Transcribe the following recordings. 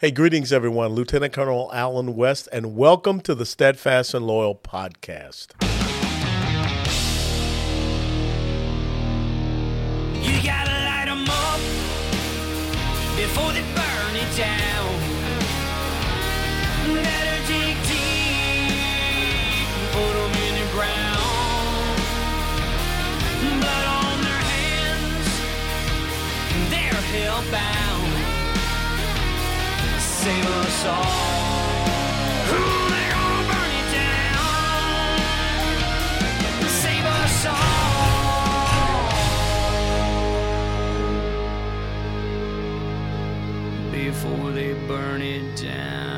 Hey, greetings, everyone. Lieutenant Colonel Allen West, and welcome to the Steadfast and Loyal podcast. You gotta light them up before they burn it down. Better dig deep put them in the ground. On their hands, they're save us all. They're gonna burn down. Save us all. Before they burn it down.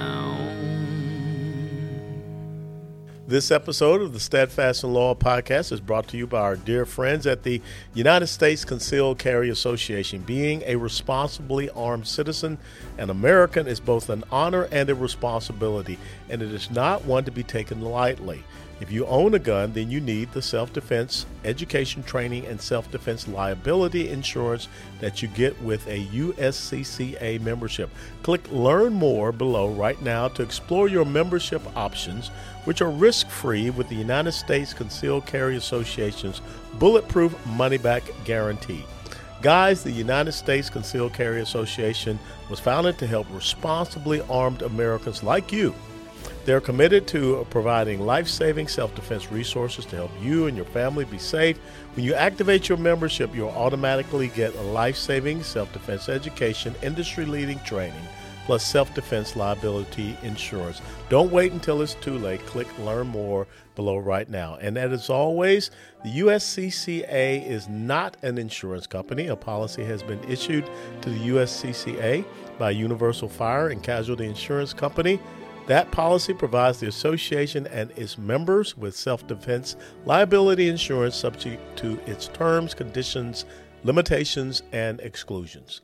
This episode of the Steadfast and Loyal podcast is brought to you by our dear friends at the United States Concealed Carry Association. Being a responsibly armed citizen and American is both an honor and a responsibility, and it is not one to be taken lightly. If you own a gun, then you need the self defense education training and self defense liability insurance that you get with a USCCA membership. Click Learn More below right now to explore your membership options, which are risk free with the United States Concealed Carry Association's Bulletproof Money Back Guarantee. Guys, the United States Concealed Carry Association was founded to help responsibly armed Americans like you they're committed to uh, providing life saving self defense resources to help you and your family be safe. When you activate your membership, you'll automatically get a life saving self defense education, industry leading training, plus self defense liability insurance. Don't wait until it's too late. Click Learn More below right now. And as always, the USCCA is not an insurance company. A policy has been issued to the USCCA by Universal Fire and Casualty Insurance Company. That policy provides the association and its members with self defense liability insurance subject to its terms, conditions, limitations, and exclusions.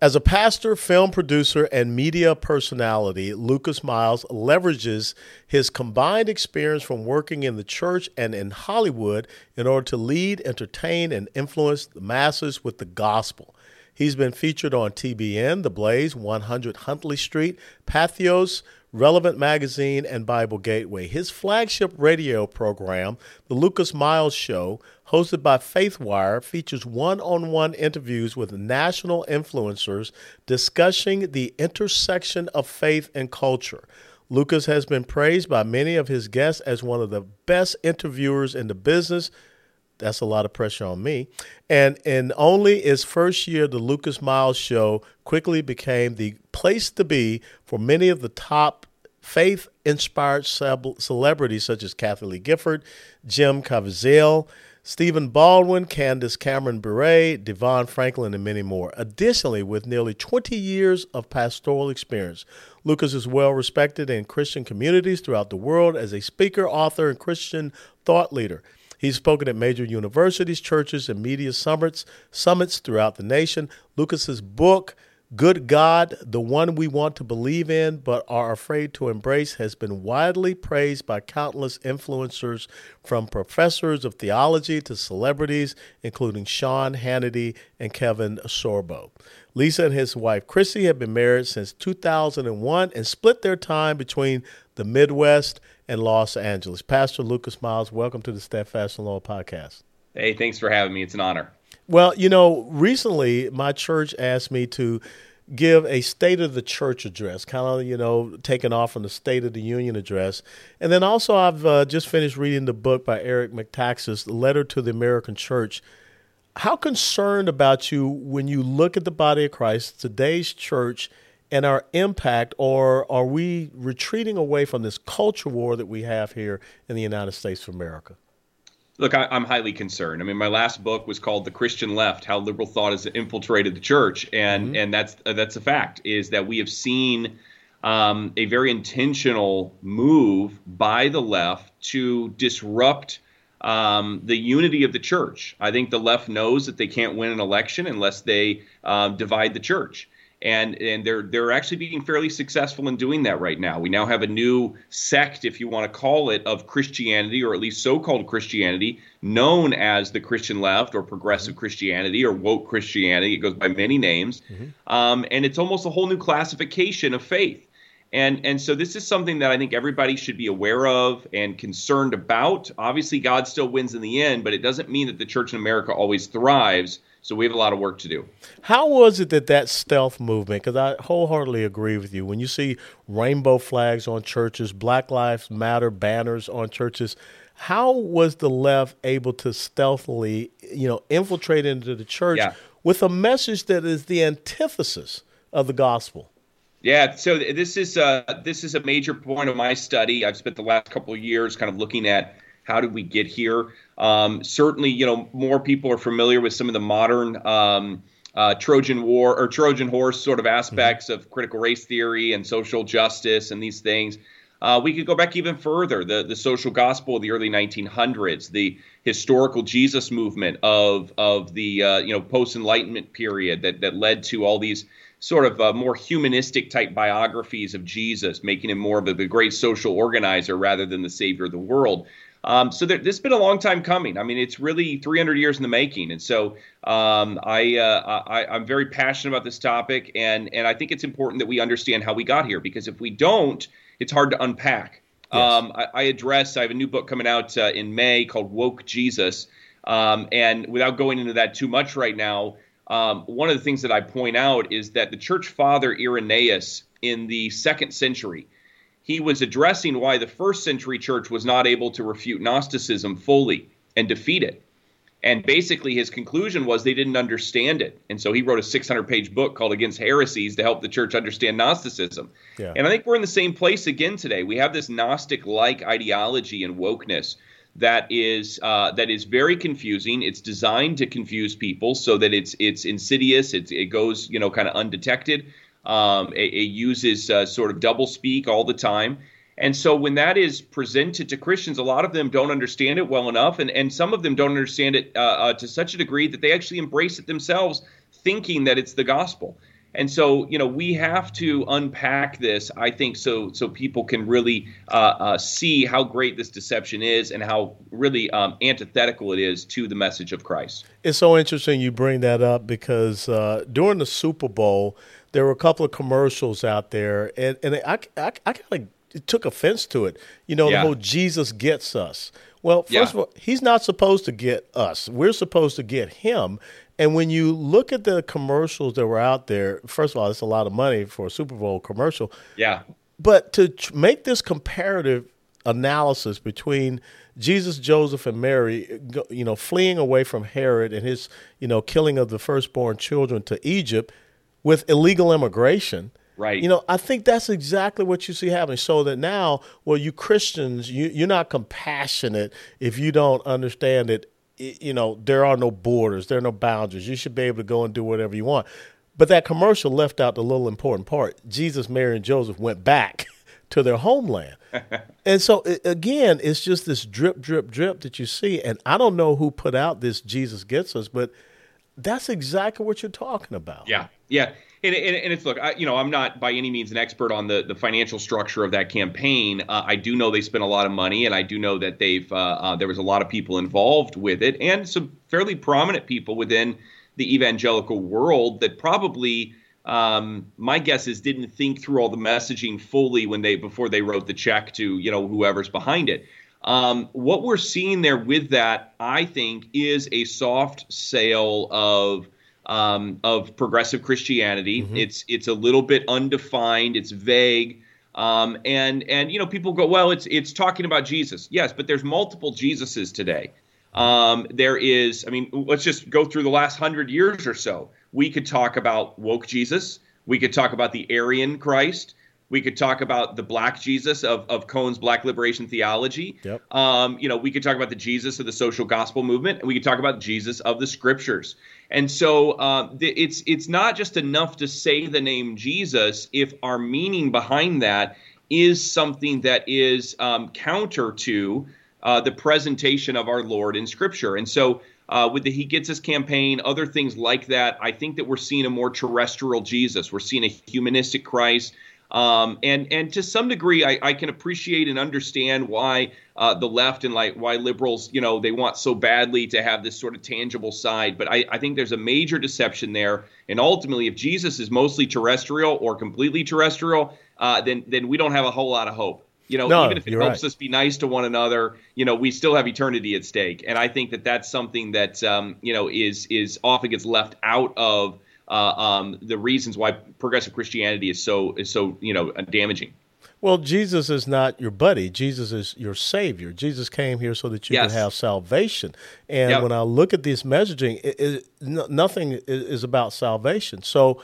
As a pastor, film producer, and media personality, Lucas Miles leverages his combined experience from working in the church and in Hollywood in order to lead, entertain, and influence the masses with the gospel. He's been featured on TBN, The Blaze, 100 Huntley Street, Patheos, Relevant Magazine, and Bible Gateway. His flagship radio program, The Lucas Miles Show, hosted by FaithWire, features one on one interviews with national influencers discussing the intersection of faith and culture. Lucas has been praised by many of his guests as one of the best interviewers in the business. That's a lot of pressure on me. And in only his first year, the Lucas Miles Show quickly became the place to be for many of the top faith inspired celebrities such as Kathie Lee Gifford, Jim Caviezel, Stephen Baldwin, Candace Cameron Bure, DeVon Franklin, and many more. Additionally, with nearly 20 years of pastoral experience, Lucas is well respected in Christian communities throughout the world as a speaker, author, and Christian thought leader. He's spoken at major universities, churches, and media summits, summits throughout the nation. Lucas's book, Good God, the one we want to believe in but are afraid to embrace, has been widely praised by countless influencers, from professors of theology to celebrities, including Sean Hannity and Kevin Sorbo. Lisa and his wife Chrissy have been married since 2001 and split their time between the Midwest and Los Angeles. Pastor Lucas Miles, welcome to the Steadfast and Loyal podcast. Hey, thanks for having me. It's an honor. Well, you know, recently my church asked me to give a state of the church address, kind of, you know, taken off from the State of the Union address. And then also, I've uh, just finished reading the book by Eric Metaxas, Letter to the American Church. How concerned about you when you look at the body of Christ, today's church, and our impact, or are we retreating away from this culture war that we have here in the United States of America? Look, I, am highly concerned. I mean, my last book was called "The Christian Left: How Liberal Thought Has Infiltrated the Church," and mm-hmm. and that's uh, that's a fact. Is that we have seen um, a very intentional move by the left to disrupt um, the unity of the church. I think the left knows that they can't win an election unless they uh, divide the church. And and they're they're actually being fairly successful in doing that right now. We now have a new sect, if you want to call it, of Christianity, or at least so-called Christianity, known as the Christian left or progressive mm-hmm. Christianity or woke Christianity. It goes by many names, mm-hmm. um, and it's almost a whole new classification of faith. And and so this is something that I think everybody should be aware of and concerned about. Obviously, God still wins in the end, but it doesn't mean that the church in America always thrives. So we have a lot of work to do. How was it that that stealth movement? Because I wholeheartedly agree with you. When you see rainbow flags on churches, Black Lives Matter banners on churches, how was the left able to stealthily, you know, infiltrate into the church yeah. with a message that is the antithesis of the gospel? Yeah, so this is uh, this is a major point of my study. I've spent the last couple of years kind of looking at how did we get here. Um, certainly, you know, more people are familiar with some of the modern um, uh, Trojan War or Trojan horse sort of aspects mm-hmm. of critical race theory and social justice and these things. Uh, we could go back even further. The the social gospel of the early 1900s, the historical Jesus movement of of the uh, you know post Enlightenment period that that led to all these sort of uh, more humanistic type biographies of Jesus, making him more of a, the great social organizer rather than the savior of the world. Um, so there, this has been a long time coming. I mean, it's really 300 years in the making, and so um, I, uh, I am very passionate about this topic, and and I think it's important that we understand how we got here because if we don't, it's hard to unpack. Yes. Um, I, I, address. I have a new book coming out uh, in May called Woke Jesus, um, and without going into that too much right now, um, one of the things that I point out is that the church father Irenaeus in the second century, he was addressing why the first century church was not able to refute Gnosticism fully and defeat it. And basically, his conclusion was they didn't understand it. And so he wrote a 600 page book called Against Heresies to help the church understand Gnosticism. Yeah. And I think we're in the same place again today. We have this Gnostic like ideology and wokeness that is uh, that is very confusing. It's designed to confuse people so that it's it's insidious. It's, it goes you know kind of undetected. Um, it, it, uses uh, sort of double speak all the time. And so when that is presented to Christians, a lot of them don't understand it well enough, and, and some of them don't understand it uh, uh, to such a degree that they actually embrace it themselves, thinking that it's the gospel. And so, you know, we have to unpack this, I think, so so people can really uh, uh, see how great this deception is and how really um, antithetical it is to the message of Christ. It's so interesting you bring that up because uh, during the Super Bowl, there were a couple of commercials out there, and, and I, I, I kind of took offense to it. You know, yeah. the whole Jesus gets us. Well, first yeah. of all, he's not supposed to get us. We're supposed to get him. And when you look at the commercials that were out there, first of all, it's a lot of money for a Super Bowl commercial. Yeah. But to make this comparative analysis between Jesus, Joseph, and Mary, you know, fleeing away from Herod and his, you know, killing of the firstborn children to Egypt with illegal immigration. Right. You know, I think that's exactly what you see happening. So that now, well, you Christians, you, you're not compassionate if you don't understand it you know, there are no borders, there are no boundaries. You should be able to go and do whatever you want. But that commercial left out the little important part. Jesus, Mary, and Joseph went back to their homeland. and so, again, it's just this drip, drip, drip that you see. And I don't know who put out this Jesus Gets Us, but that's exactly what you're talking about. Yeah. Yeah. And, and, and, it's look, I, you know, I'm not by any means an expert on the, the financial structure of that campaign. Uh, I do know they spent a lot of money, and I do know that they've uh, uh, there was a lot of people involved with it, and some fairly prominent people within the evangelical world that probably, um, my guess is, didn't think through all the messaging fully when they before they wrote the check to you know whoever's behind it. Um, what we're seeing there with that, I think, is a soft sale of um, of progressive Christianity. Mm-hmm. It's it's a little bit undefined. It's vague. Um, and and you know people go well it's it's talking about Jesus yes but there's multiple Jesuses today um, there is I mean let's just go through the last hundred years or so we could talk about woke Jesus we could talk about the Aryan Christ we could talk about the black Jesus of, of Cone's Black Liberation Theology. Yep. Um, you know, we could talk about the Jesus of the social gospel movement, and we could talk about Jesus of the scriptures. And so uh, it's it's not just enough to say the name Jesus if our meaning behind that is something that is um, counter to uh, the presentation of our Lord in Scripture. And so uh, with the He Gets Us campaign, other things like that, I think that we're seeing a more terrestrial Jesus. We're seeing a humanistic Christ. Um, and and to some degree, I, I, can appreciate and understand why uh, the left and like why liberals, you know, they want so badly to have this sort of tangible side. But I, I think there's a major deception there. And ultimately, if Jesus is mostly terrestrial or completely terrestrial, uh, then then we don't have a whole lot of hope. You know, no, even if it helps right. us be nice to one another, you know, we still have eternity at stake. And I think that that's something that um, you know is is often gets left out of uh, um, the reasons why progressive Christianity is so is so you know damaging. Well, Jesus is not your buddy. Jesus is your Savior. Jesus came here so that you yes. can have salvation. And yep. when I look at this messaging, it, it, nothing is about salvation. So,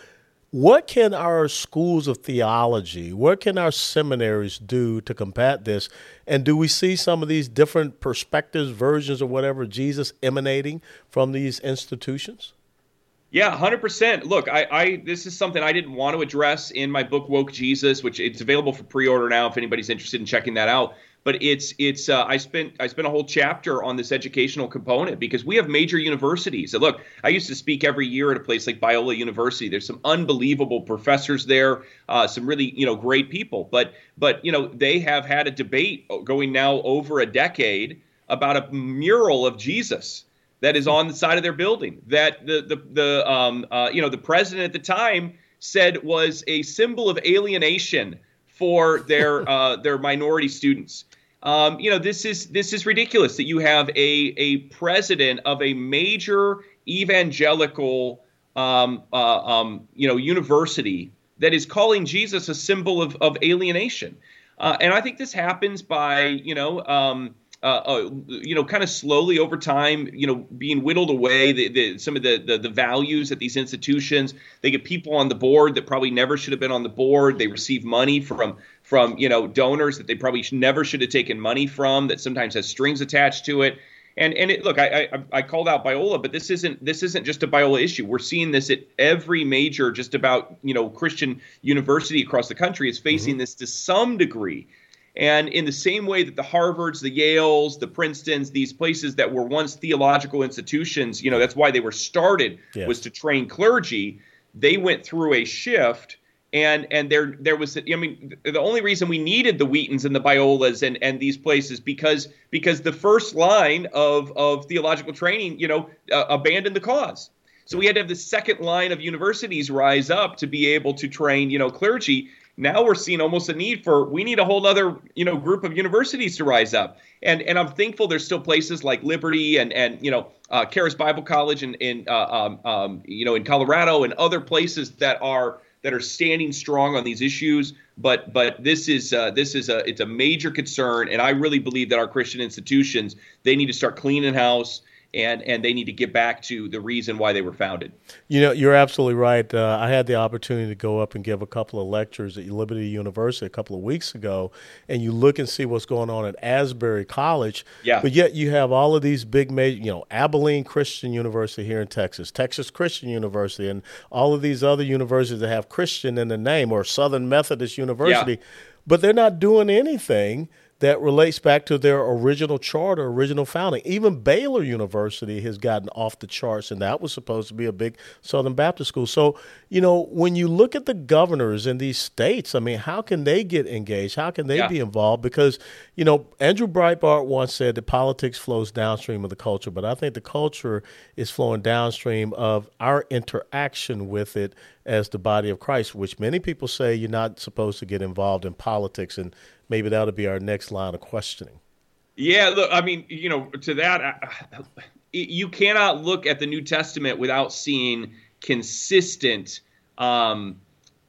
what can our schools of theology, what can our seminaries do to combat this? And do we see some of these different perspectives, versions, or whatever Jesus emanating from these institutions? Yeah, hundred percent. Look, I, I this is something I didn't want to address in my book Woke Jesus, which it's available for pre-order now if anybody's interested in checking that out. But it's it's uh, I spent I spent a whole chapter on this educational component because we have major universities. And look, I used to speak every year at a place like Biola University. There's some unbelievable professors there, uh, some really you know great people. But but you know they have had a debate going now over a decade about a mural of Jesus that is on the side of their building that the the the um, uh, you know the president at the time said was a symbol of alienation for their uh, their minority students. Um, you know this is this is ridiculous that you have a a president of a major evangelical um, uh, um, you know university that is calling Jesus a symbol of of alienation, uh, and I think this happens by you know. Uh, uh, you know, kind of slowly over time, you know, being whittled away. The, the, some of the, the, the values at these institutions. They get people on the board that probably never should have been on the board. They receive money from from you know donors that they probably never should have taken money from. That sometimes has strings attached to it. And and it, look, I, I, I called out Biola, but this isn't this isn't just a Biola issue. We're seeing this at every major, just about you know Christian university across the country is facing mm-hmm. this to some degree. And in the same way that the Harvards, the Yales, the Princetons, these places that were once theological institutions, you know, that's why they were started yes. was to train clergy. They went through a shift and and there there was I mean the only reason we needed the Wheatons and the Biolas and and these places because because the first line of of theological training you know uh, abandoned the cause so we had to have the second line of universities rise up to be able to train you know clergy now we're seeing almost a need for we need a whole other you know group of universities to rise up. And and i'm thankful there's still places like liberty and and you know uh, Charis bible college in in uh, um, um, you know in colorado and other places that are that are standing strong on these issues. But but this is uh, this is a it's a major concern. And i really believe that our christian institutions they need to start cleaning house and and they need to get back to the reason why they were founded. You know, you're absolutely right. Uh, I had the opportunity to go up and give a couple of lectures at Liberty University a couple of weeks ago, and you look and see what's going on at Asbury College. Yeah. But yet you have all of these big major, you know, Abilene Christian University here in Texas, Texas Christian University, and all of these other universities that have Christian in the name, or Southern Methodist University, yeah. but they're not doing anything that relates back to their original charter, original founding. Even Baylor University has gotten off the charts, and that was supposed to be a big Southern Baptist school. So, you know, when you look at the governors in these states, I mean, how can they get engaged? How can they yeah. be involved? Because, you know, Andrew Breitbart once said that politics flows downstream of the culture, but I think the culture is flowing downstream of our interaction with it as the body of Christ, which many people say you're not supposed to get involved in politics and maybe that'll be our next line of questioning. Yeah, look, I mean, you know, to that, you cannot look at the New Testament without seeing consistent, um,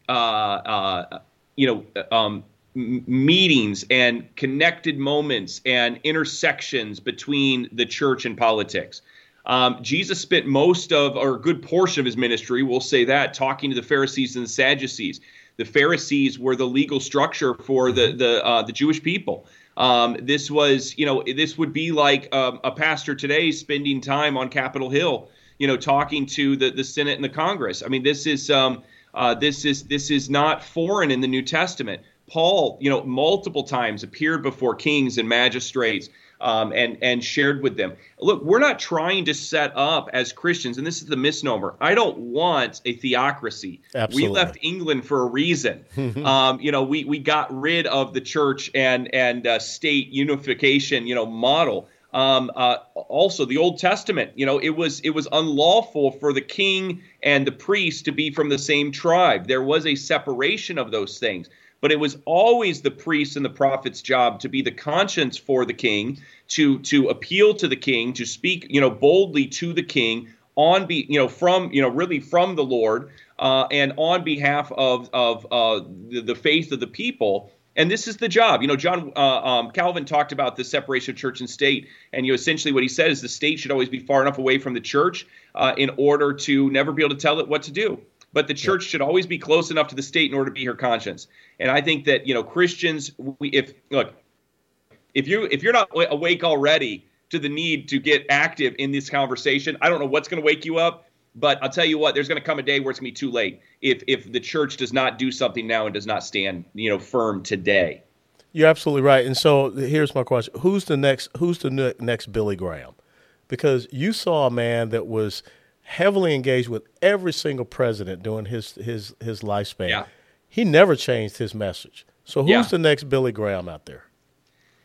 uh, uh, you know, um, meetings and connected moments and intersections between the church and politics. Um, Jesus spent most of, or a good portion of his ministry, we'll say that, talking to the Pharisees and the Sadducees the Pharisees were the legal structure for the mm-hmm. the uh, the Jewish people. Um, this was, you know, this would be like um, a pastor today spending time on Capitol Hill, you know, talking to the the Senate and the Congress. I mean, this is um, uh, this is this is not foreign in the New Testament. Paul, you know, multiple times appeared before kings and magistrates, um, and and shared with them. Look, we're not trying to set up as Christians, and this is the misnomer. I don't want a theocracy. Absolutely. We left England for a reason. um, you know, we we got rid of the church and and uh, state unification. You know, model. Um, uh, also, the Old Testament, you know, it was it was unlawful for the king and the priest to be from the same tribe. There was a separation of those things but it was always the priest and the prophet's job to be the conscience for the king to to appeal to the king to speak you know boldly to the king on be you know from you know really from the lord uh, and on behalf of of uh, the, the faith of the people. And this is the job. You know, John uh, um, Calvin talked about the separation of church and state, and you know, essentially what he said is the state should always be far enough away from the church uh, in order to never be able to tell it what to do but the church should always be close enough to the state in order to be her conscience. And I think that you know Christians, we, if look, if you if you're not awake already to the need to get active in this conversation, I don't know what's going to wake you up. But I'll tell you what, there's going to come a day where it's going to be too late if if the church does not do something now and does not stand, you know, firm today. You're absolutely right. And so here's my question: Who's the next? Who's the next Billy Graham? Because you saw a man that was heavily engaged with every single president during his his his lifespan. Yeah. He never changed his message. So who's yeah. the next Billy Graham out there?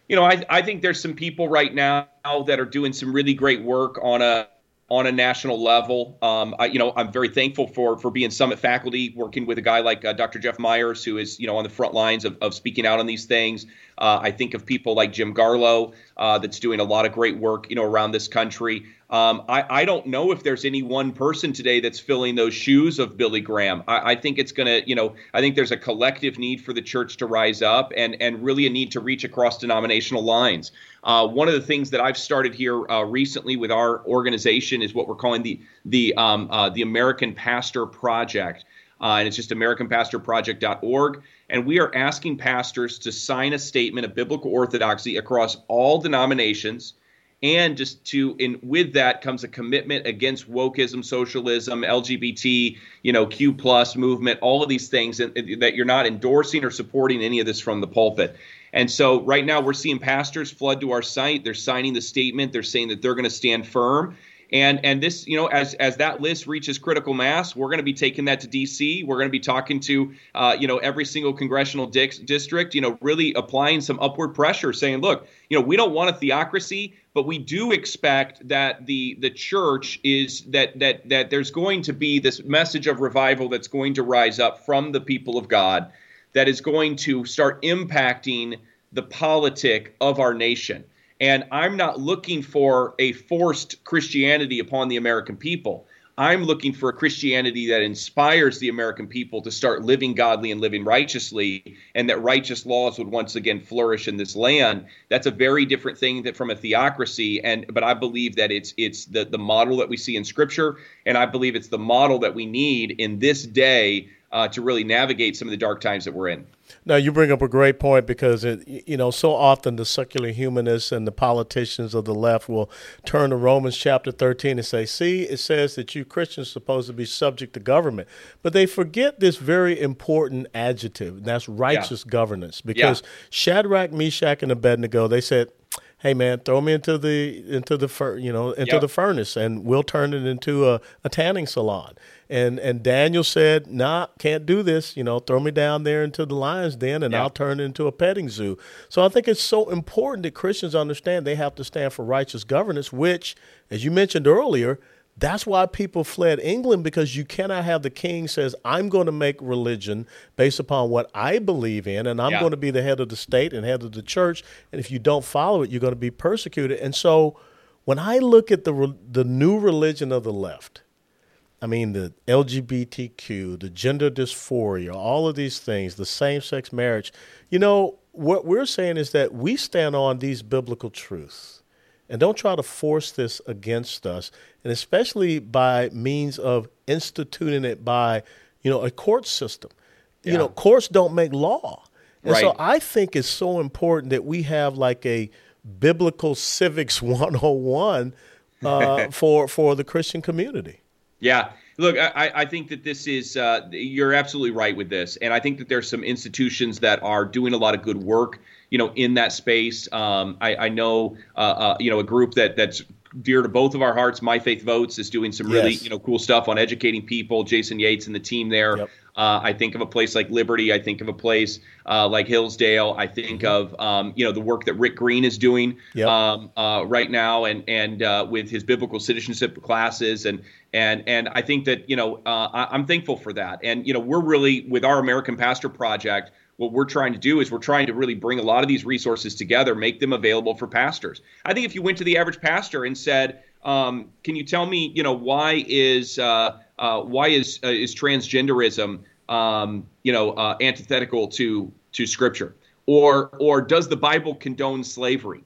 You know, I I think there's some people right now that are doing some really great work on a on a national level. Um, I, you know, I'm very thankful for for being Summit faculty, working with a guy like uh, Dr. Jeff Myers, who is you know on the front lines of, of speaking out on these things. Uh, I think of people like Jim Garlow, uh, that's doing a lot of great work, you know, around this country. Um, I, I, don't know if there's any one person today that's filling those shoes of Billy Graham. I, I think it's going to, you know, I think there's a collective need for the church to rise up and and really a need to reach across denominational lines. Uh, one of the things that I've started here uh, recently with our organization is what we're calling the the um, uh, the American Pastor Project. Uh, and it's just AmericanPastorProject.org. And we are asking pastors to sign a statement of biblical orthodoxy across all denominations. And just to in with that comes a commitment against wokeism socialism lgbt you know q plus movement all of these things that you're not endorsing or supporting any of this from the pulpit. And so right now we're seeing pastors flood to our site. They're signing the statement. They're saying that they're going to stand firm and and this, you know, as as that list reaches critical mass, we're going to be taking that to D.C. We're going to be talking to, uh, you know, every single congressional di- district. You know, really applying some upward pressure, saying, look, you know, we don't want a theocracy, but we do expect that the the church is that that that there's going to be this message of revival that's going to rise up from the people of God, that is going to start impacting the politic of our nation. And I'm not looking for a forced Christianity upon the American people. I'm looking for a Christianity that inspires the American people to start living godly and living righteously, and that righteous laws would once again flourish in this land. That's a very different thing that from a theocracy. And but I believe that it's it's the the model that we see in Scripture, and I believe it's the model that we need in this day uh, to really navigate some of the dark times that we're in. Now you bring up a great point because it, you know so often the secular humanists and the politicians of the left will turn to Romans chapter 13 and say, "See, it says that you Christians are supposed to be subject to government." But they forget this very important adjective, and that's righteous yeah. governance because yeah. Shadrach, Meshach and Abednego, they said, hey man, throw me into the into the fur, you know into yep. the furnace, and we'll turn it into a, a tanning salon. And and Daniel said, nah, can't do this. You know, throw me down there into the lion's den, and yep. I'll turn it into a petting zoo. So I think it's so important that Christians understand they have to stand for righteous governance, which, as you mentioned earlier, that's why people fled England because you cannot have the king says, I'm going to make religion based upon what I believe in, and I'm yeah. going to be the head of the state and head of the church. And if you don't follow it, you're going to be persecuted. And so when I look at the, the new religion of the left, I mean, the LGBTQ, the gender dysphoria, all of these things, the same sex marriage, you know, what we're saying is that we stand on these biblical truths and don't try to force this against us, and especially by means of instituting it by, you know, a court system. Yeah. You know, courts don't make law. And right. so I think it's so important that we have like a biblical civics 101 uh, for for the Christian community. Yeah. Look, I, I think that this is, uh, you're absolutely right with this. And I think that there's some institutions that are doing a lot of good work, you know, in that space. Um, I, I, know, uh, uh, you know, a group that that's dear to both of our hearts. My Faith Votes is doing some really yes. you know cool stuff on educating people. Jason Yates and the team there. Yep. Uh, I think of a place like Liberty. I think of a place uh, like Hillsdale. I think mm-hmm. of um, you know the work that Rick Green is doing yep. um, uh, right now, and and uh, with his biblical citizenship classes, and and and I think that you know uh, I, am thankful for that. And you know we're really with our American Pastor Project what we're trying to do is we're trying to really bring a lot of these resources together, make them available for pastors. I think if you went to the average pastor and said, um, "Can you tell me, you know, why is uh, uh, why is uh, is transgenderism, um, you know, uh, antithetical to to Scripture, or or does the Bible condone slavery?"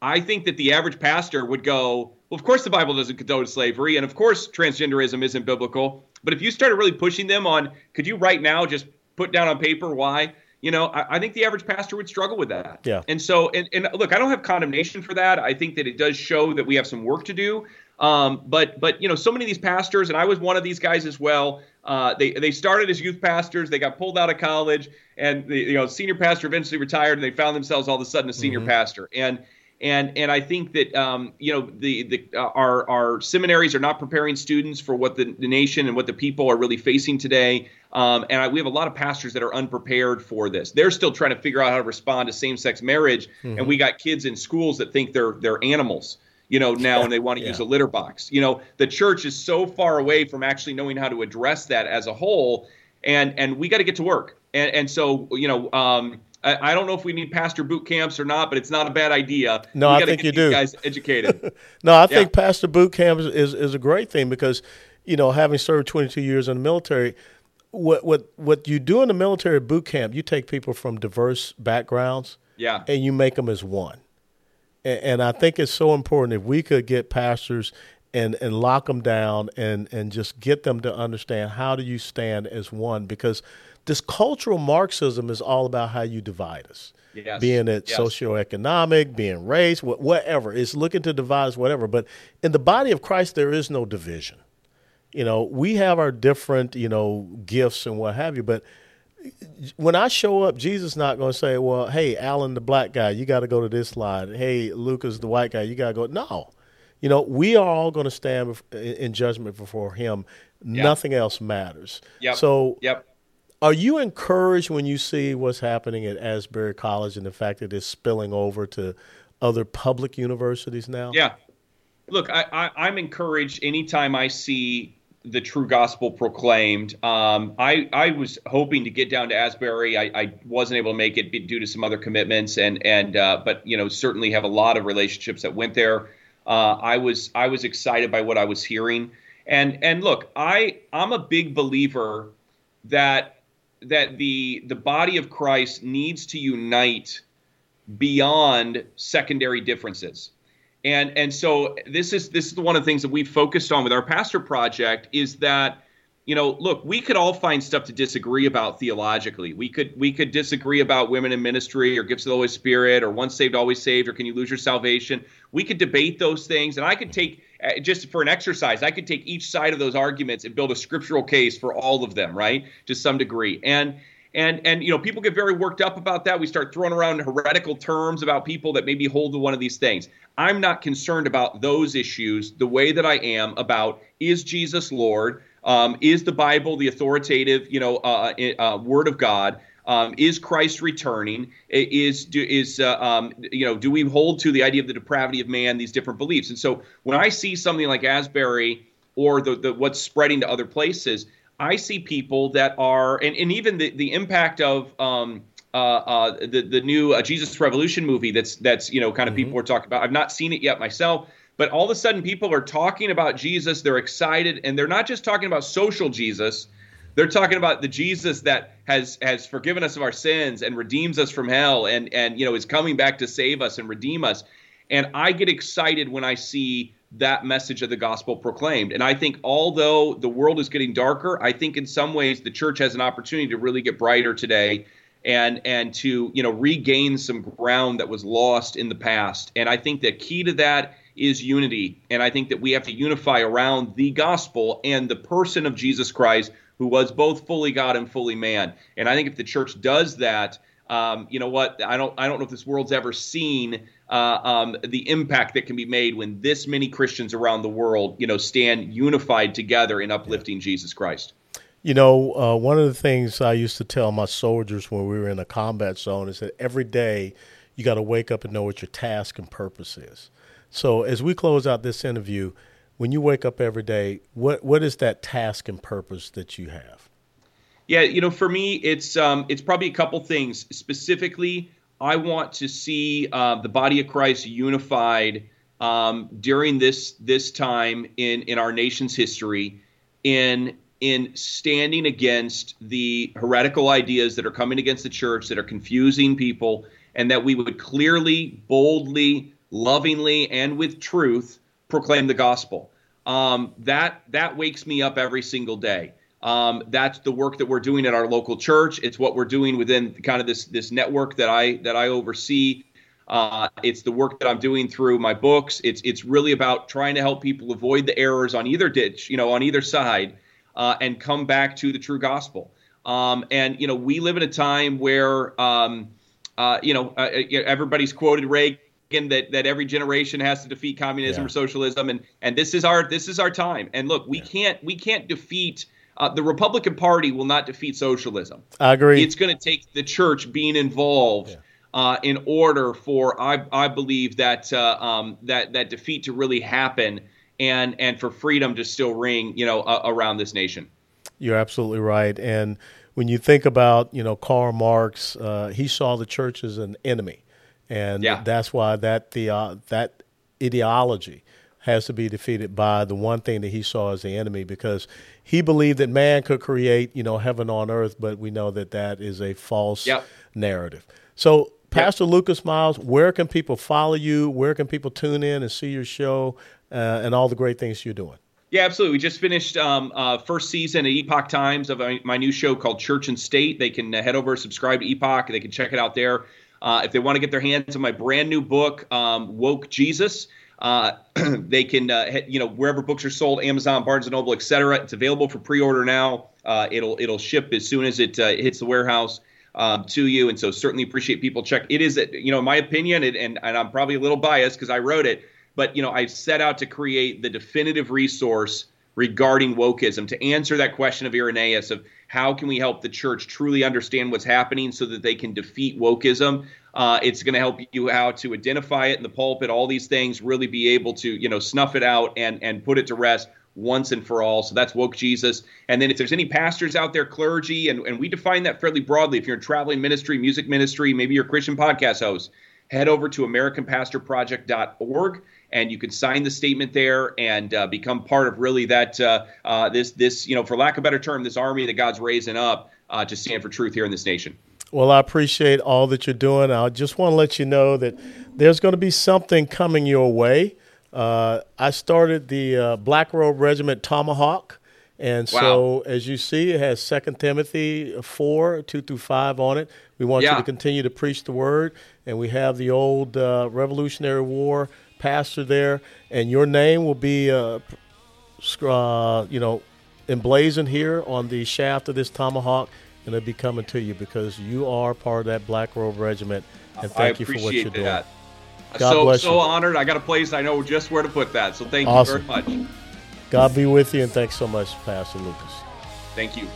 I think that the average pastor would go, "Well, of course the Bible doesn't condone slavery, and of course transgenderism isn't biblical." But if you started really pushing them on, could you right now just put down on paper why? You know I, I, think the average pastor would struggle with that. Yeah. And so and, and look i don't have condemnation for that. I think that it does show that we have some work to do um, but but you know so many of these pastors and i was one of these guys as well uh, they they started as youth pastors they got pulled out of college and the you know senior pastor eventually retired and they found themselves all of a sudden a senior mm-hmm. pastor and and and I think that um, you know the the uh, our our seminaries are not preparing students for what the, the nation and what the people are really facing today. Um, and I, we have a lot of pastors that are unprepared for this. They're still trying to figure out how to respond to same-sex marriage, mm-hmm. and we got kids in schools that think they're they're animals you know, now yeah, and they want to yeah. use a litter box. You know, the church is so far away from actually knowing how to address that as a whole, and and we got to get to work. And and so you know, um, I, I, don't know if we need pastor boot camps or not, but it's not a bad idea. No, I think you do. Guys educated. no, I think pastor boot camps is, is a great thing because, you know, having served 22 years in the military, what what what you do in the military boot camp, you take people from diverse backgrounds, yeah, and you make them as one. And, and I think it's so important if we could get pastors and and lock them down and and just get them to understand how do you stand as one because this cultural Marxism is all about how you divide us. Yes. Being it yes. socioeconomic, being race, whatever. It's looking to divide us, whatever. But in the body of Christ, there is no division. You know, we have our different, you know, gifts and what have you. But when I show up, Jesus is not going to say, well, hey, Allen, the black guy, you got to go to this slide. Hey, Lucas, the white guy, you got to go. No. You know, we are all going to stand in judgment before him. Yep. Nothing else matters. Yep. So, yep. Are you encouraged when you see what's happening at Asbury College and the fact that it's spilling over to other public universities now? Yeah. Look, I, I, am encouraged anytime I see the true gospel proclaimed. Um, I, I was hoping to get down to Asbury. I, I, wasn't able to make it due to some other commitments, and and uh, but you know certainly have a lot of relationships that went there. Uh, I was I was excited by what I was hearing, and and look, I I'm a big believer that that the the body of Christ needs to unite beyond secondary differences. And and so this is this is one of the things that we've focused on with our pastor project is that you know, look, we could all find stuff to disagree about theologically. We could we could disagree about women in ministry or gifts of the Holy Spirit or once saved always saved or can you lose your salvation. We could debate those things, and I could take uh, just for an exercise, I could take each side of those arguments and build a scriptural case for all of them, right, to some degree. And and and you know, people get very worked up about that. We start throwing around heretical terms about people that maybe hold to one of these things. I'm not concerned about those issues the way that I am about is Jesus Lord um, is the Bible the authoritative, you know, uh, uh, uh, Word of God? Um, is Christ returning? Is do, is uh, um, you know do we hold to the idea of the depravity of man? These different beliefs, and so when I see something like Asbury or the, the what's spreading to other places, I see people that are and, and even the the impact of um, uh, uh, the the new uh, Jesus Revolution movie that's that's you know kind of mm-hmm. people are talking about. I've not seen it yet myself, but all of a sudden, people are talking about Jesus. They're excited, and they're not just talking about social Jesus. They're talking about the Jesus that has has forgiven us of our sins and redeems us from hell, and and you know is coming back to save us and redeem us. And I get excited when I see that message of the gospel proclaimed. And I think although the world is getting darker, I think in some ways the church has an opportunity to really get brighter today and and to you know regain some ground that was lost in the past. And I think the key to that is unity. And I think that we have to unify around the gospel and the person of Jesus Christ, who was both fully God and fully man. And I think if the church does that, um, you know what? I don't. I don't know if this world's ever seen uh, um, the impact that can be made when this many Christians around the world, you know, stand unified together in uplifting Jesus Christ. You know, uh, one of the things I used to tell my soldiers when we were in a combat zone is that every day you got to wake up and know what your task and purpose is. So as we close out this interview, when you wake up every day, what what is that task and purpose that you have? Yeah, you know, for me, it's um, it's probably a couple things. Specifically, I want to see uh, the body of Christ unified um, during this this time in in our nation's history in in standing against the heretical ideas that are coming against the church that are confusing people and that we would clearly boldly lovingly and with truth proclaim the gospel. Um, that that wakes me up every single day um, that's the work that we're doing at our local church it's what we're doing within kind of this this network that i that i oversee uh, it's the work that I'm doing through my books. It's it's really about trying to help people avoid the errors on either ditch, you know, on either side, uh, and come back to the true gospel. Um, and you know, we live in a time where um, uh, you know uh, uh, everybody's quoted Reagan that that every generation has to defeat communism yeah. or socialism, and and this is our this is our time. And look, we yeah. can't we can't defeat. Uh, the Republican Party will not defeat socialism. I agree. It's going to take the church being involved yeah. Uh, in order for I, I believe that uh, um, that that defeat to really happen and and for freedom to still ring, you know, uh, around this nation. You're absolutely right. And when you think about, you know, Karl Marx, uh, he saw the church as an enemy, and yeah. that's why that the uh, that ideology has to be defeated by the one thing that he saw as the enemy because he believed that man could create, you know, heaven on earth, but we know that that is a false yep. narrative. So Pastor yep. Lucas Miles, where can people follow you? Where can people tune in and see your show uh, and all the great things you're doing? Yeah, absolutely. We just finished um, uh, first season at Epoch Times of my new show called Church and State. They can uh, head over, subscribe to Epoch. They can check it out there. Uh, if they want to get their hands on my brand new book, um, Woke Jesus, uh, they can, uh, you know, wherever books are sold, Amazon, Barnes and Noble, etc. It's available for pre-order now. it'll it'll ship as soon as it hits the warehouse um, to you. And so certainly appreciate people check. It is, you know, my opinion, and, and, and I'm probably a little biased because I wrote it, but, you know, I set out to create the definitive resource regarding wokeism to answer that question of Irenaeus of how can we help the church truly understand what's happening so that they can defeat wokeism. Uh, it's going to help you how to identify it in the pulpit, all these things, really be able to, you know, snuff it out and, and put it to rest once and for all. So that's woke Jesus. And then if there's any pastors out there, clergy, and, and we define that fairly broadly. If you're in traveling ministry, music ministry, maybe you're a Christian podcast host, head over to AmericanPastorProject.org and you can sign the statement there and uh, become part of really that uh, uh, this this you know for lack of a better term this army that God's raising up uh, to stand for truth here in this nation. Well, I appreciate all that you're doing. I just want to let you know that there's going to be something coming your way. Uh, I started the uh, Black Robe Regiment Tomahawk. And so, wow. as you see, it has Second Timothy 4, 2 through 5 on it. We want yeah. you to continue to preach the word. And we have the old uh, Revolutionary War pastor there. And your name will be, uh, uh, you know, emblazoned here on the shaft of this tomahawk. And it'll be coming to you because you are part of that Black Robe Regiment. And thank you for what you're doing. That. God so, bless you. So honored. I got a place. I know just where to put that. So thank awesome. you very much. God be with you, and thanks so much, Pastor Lucas. Thank you.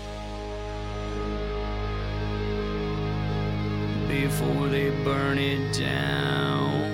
Before they burn it down.